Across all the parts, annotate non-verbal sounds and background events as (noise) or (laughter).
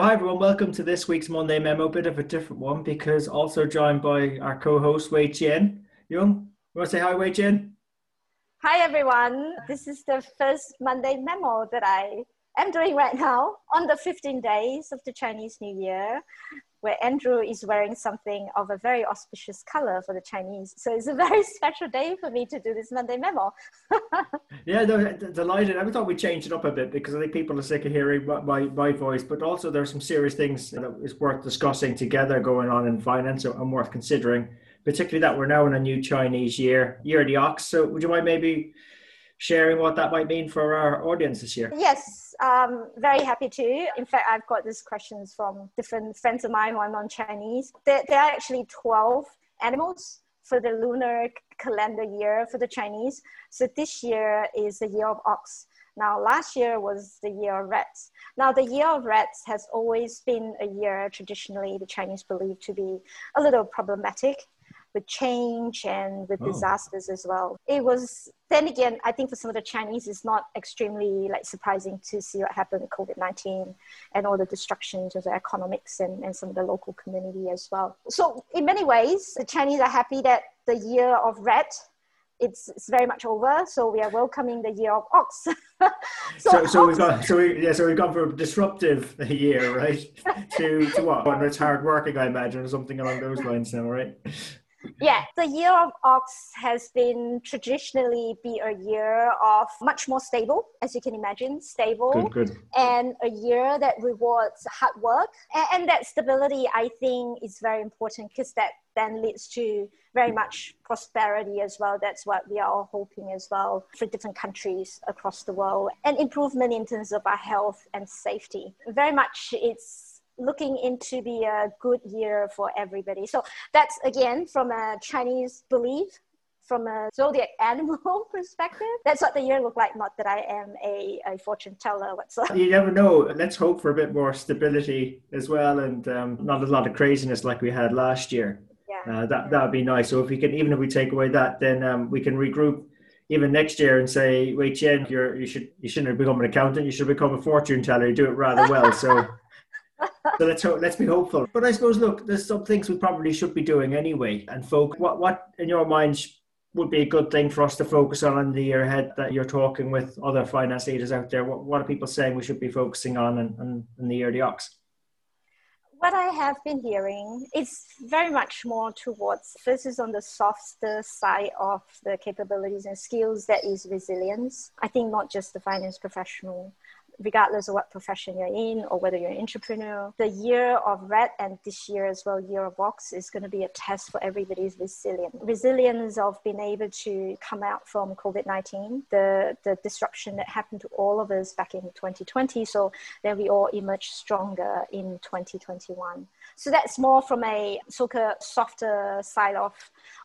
Hi everyone, welcome to this week's Monday Memo. Bit of a different one because also joined by our co-host Wei Jian. Young, you want to say hi, Wei Jian? Hi everyone. This is the first Monday Memo that I am doing right now on the 15 days of the Chinese New Year where Andrew is wearing something of a very auspicious color for the Chinese. So it's a very (laughs) special day for me to do this Monday memo. (laughs) yeah, no, delighted. I thought we'd change it up a bit because I think people are sick of hearing my, my voice, but also there's some serious things that is worth discussing together going on in finance and worth considering, particularly that we're now in a new Chinese year, year of the ox. So would you mind maybe sharing what that might mean for our audience this year? Yes, um, very happy to. In fact, I've got these questions from different friends of mine who are non-Chinese. There, there are actually 12 animals for the lunar calendar year for the Chinese. So this year is the year of ox. Now, last year was the year of rats. Now, the year of rats has always been a year traditionally the Chinese believe to be a little problematic with change and with oh. disasters as well. It was then again, I think for some of the Chinese, it's not extremely like surprising to see what happened with COVID nineteen and all the destructions of the economics and, and some of the local community as well. So in many ways, the Chinese are happy that the year of red it's, it's very much over. So we are welcoming the year of ox. (laughs) so, so, so we've got so we yeah so we've gone from a disruptive (laughs) year right to to what? When it's hard working, I imagine, or something along those lines now, right? Yeah, the year of ox has been traditionally be a year of much more stable, as you can imagine, stable, good, good. and a year that rewards hard work. And, and that stability, I think, is very important because that then leads to very much prosperity as well. That's what we are all hoping as well for different countries across the world, and improvement in terms of our health and safety. Very much, it's looking into be a good year for everybody. So that's again from a Chinese belief, from a zodiac (laughs) animal (laughs) perspective. That's what the year looked like. Not that I am a, a fortune teller whatsoever. You never know. Let's hope for a bit more stability as well, and um, not a lot of craziness like we had last year. Yeah. Uh, that that would be nice. So if we can, even if we take away that, then um, we can regroup even next year and say, "Wait, Jen, you're you should you shouldn't have become an accountant. You should become a fortune teller. You do it rather well." So (laughs) so let's hope, let's be hopeful. But I suppose, look, there's some things we probably should be doing anyway. And folk, what what in your mind would be a good thing for us to focus on in the year ahead that you're talking with other finance leaders out there? What, what are people saying we should be focusing on in, in, in the year of the ox? What I have been hearing is very much more towards this is on the softer side of the capabilities and skills that is resilience. I think not just the finance professional, regardless of what profession you're in or whether you're an entrepreneur. The year of red and this year as well, year of ox, is going to be a test for everybody's resilience. Resilience of being able to come out from COVID 19, the, the disruption that happened to all of us back in 2020. So then we all emerge stronger in 2021. So that's more from a so-called softer side of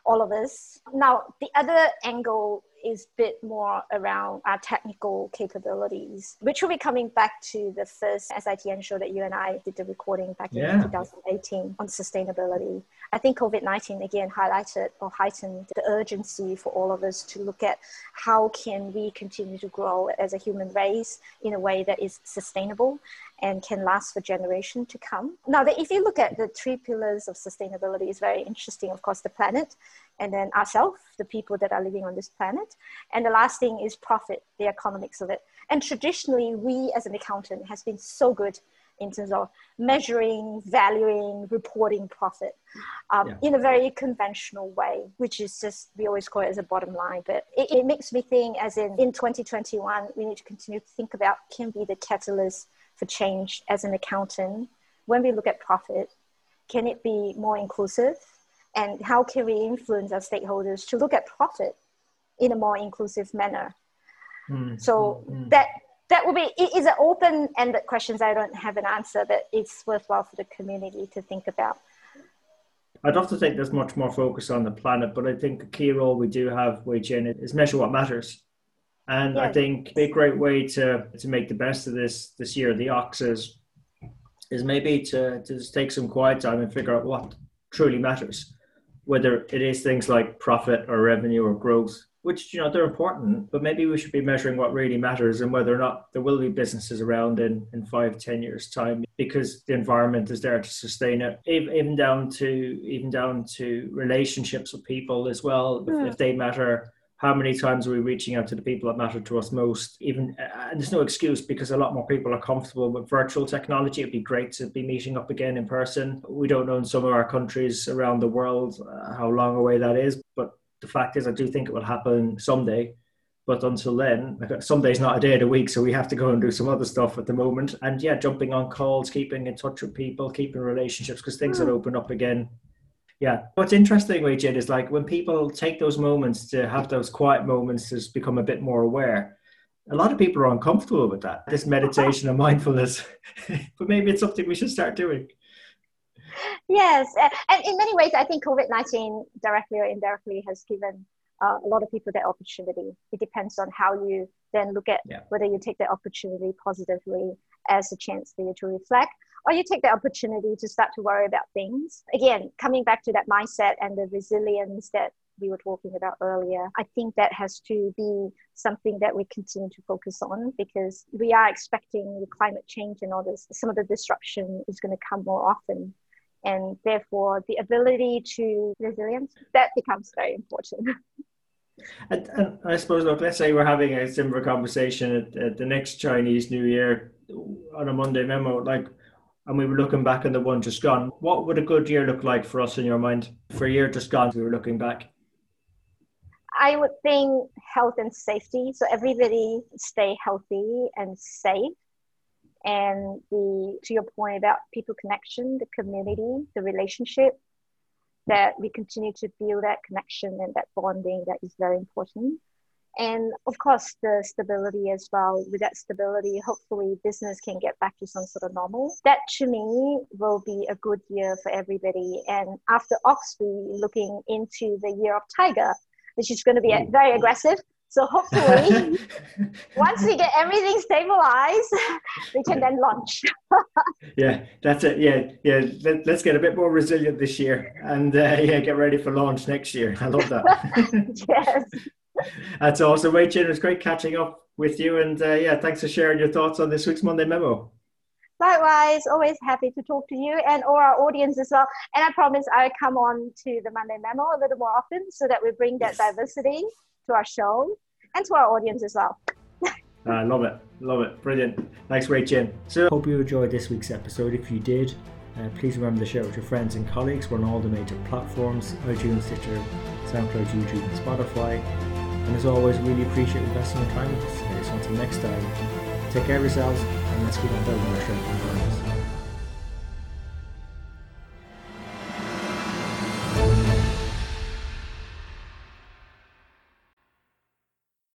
all of us. Now, the other angle is a bit more around our technical capabilities, which will be coming back to the first SITN show that you and I did the recording back in 2018 on sustainability. I think COVID 19 again highlighted or heightened the urgency for all of us to look at how can we continue to grow as a human race in a way that is sustainable and can last for generations to come. Now, if you look at the three pillars of sustainability, it's very interesting. Of course, the planet, and then ourselves, the people that are living on this planet, and the last thing is profit, the economics of it. And traditionally, we as an accountant has been so good in terms of measuring, valuing, reporting profit um, yeah. in a very conventional way, which is just, we always call it as a bottom line. But it, it makes me think, as in, in 2021, we need to continue to think about can be the catalyst for change as an accountant when we look at profit? Can it be more inclusive? And how can we influence our stakeholders to look at profit in a more inclusive manner? Mm, so mm, that that will be it is an open-ended questions. I don't have an answer, but it's worthwhile for the community to think about. I'd love to think there's much more focus on the planet, but I think a key role we do have, which in is measure what matters. And. I think a great way to to make the best of this this year, the ox is is maybe to, to just take some quiet time and figure out what truly matters, whether it is things like profit or revenue or growth which you know they're important but maybe we should be measuring what really matters and whether or not there will be businesses around in in five ten years time because the environment is there to sustain it even down to even down to relationships with people as well yeah. if, hmm. if they matter how many times are we reaching out to the people that matter to us most? Even uh, and there's no excuse because a lot more people are comfortable with virtual technology. It'd be great to be meeting up again in person. We don't know in some of our countries around the world uh, how long away that is but the fact is i do think it will happen someday. But until then (laughs) someday's not a day of the week so we have to go and do some other stuff at the moment. And yeah jumping on calls keeping in touch with people keeping relationships because things will hmm. open up again yeah. What's interesting, Jin, is like when people take those moments to have those quiet moments to become a bit more aware, a lot of people are uncomfortable with that, this meditation and mindfulness. (laughs) but maybe it's something we should start doing. Yes. And in many ways, I think COVID 19 directly or indirectly has given uh, a lot of people that opportunity. It depends on how you then look at yeah. whether you take that opportunity positively as a chance for you to reflect or you take the opportunity to start to worry about things. Again, coming back to that mindset and the resilience that we were talking about earlier, I think that has to be something that we continue to focus on because we are expecting the climate change and all this, some of the disruption is going to come more often. And therefore, the ability to resilience, that becomes very important. (laughs) And, and, I suppose, look, let's say we're having a similar conversation at, at, the next Chinese New Year on a Monday memo. Like, and we were looking back on the one just gone, what would a good year look like for us in your mind? For a year just gone, we were looking back. I would think health and safety. So everybody stay healthy and safe. And the to your point about people connection, the community, the relationship, that we continue to build that connection and that bonding that is very important and of course the stability as well. With that stability hopefully business can get back to some sort of normal. That to me will be a good year for everybody. And after oxley looking into the year of tiger which is going to be very aggressive. So hopefully (laughs) once we get everything stabilized we can then launch. (laughs) Yeah that's it. Yeah yeah Let, us get a bit more resilient this year. And uh, yeah get ready for launch next year. I love that. (laughs) Yes that's awesome. Wei Jin, it was great catching up with you. And uh, yeah, thanks for sharing your thoughts on this week's Monday Memo. Likewise, always happy to talk to you and all our audience as well. And I promise I'll come on to the Monday Memo a little more often so that we bring that yes. diversity to our show and to our audience as well. I (laughs) uh, love it. Love it. Brilliant. Thanks, Wei Jin. So, hope you enjoyed this week's episode. If you did, uh, please remember to share it with your friends and colleagues. We're on all the major platforms iTunes, Stitcher, SoundCloud, YouTube, and Spotify. And as always, really appreciate investing your time with us today. So until next time, take care of yourselves and let's keep on building our show.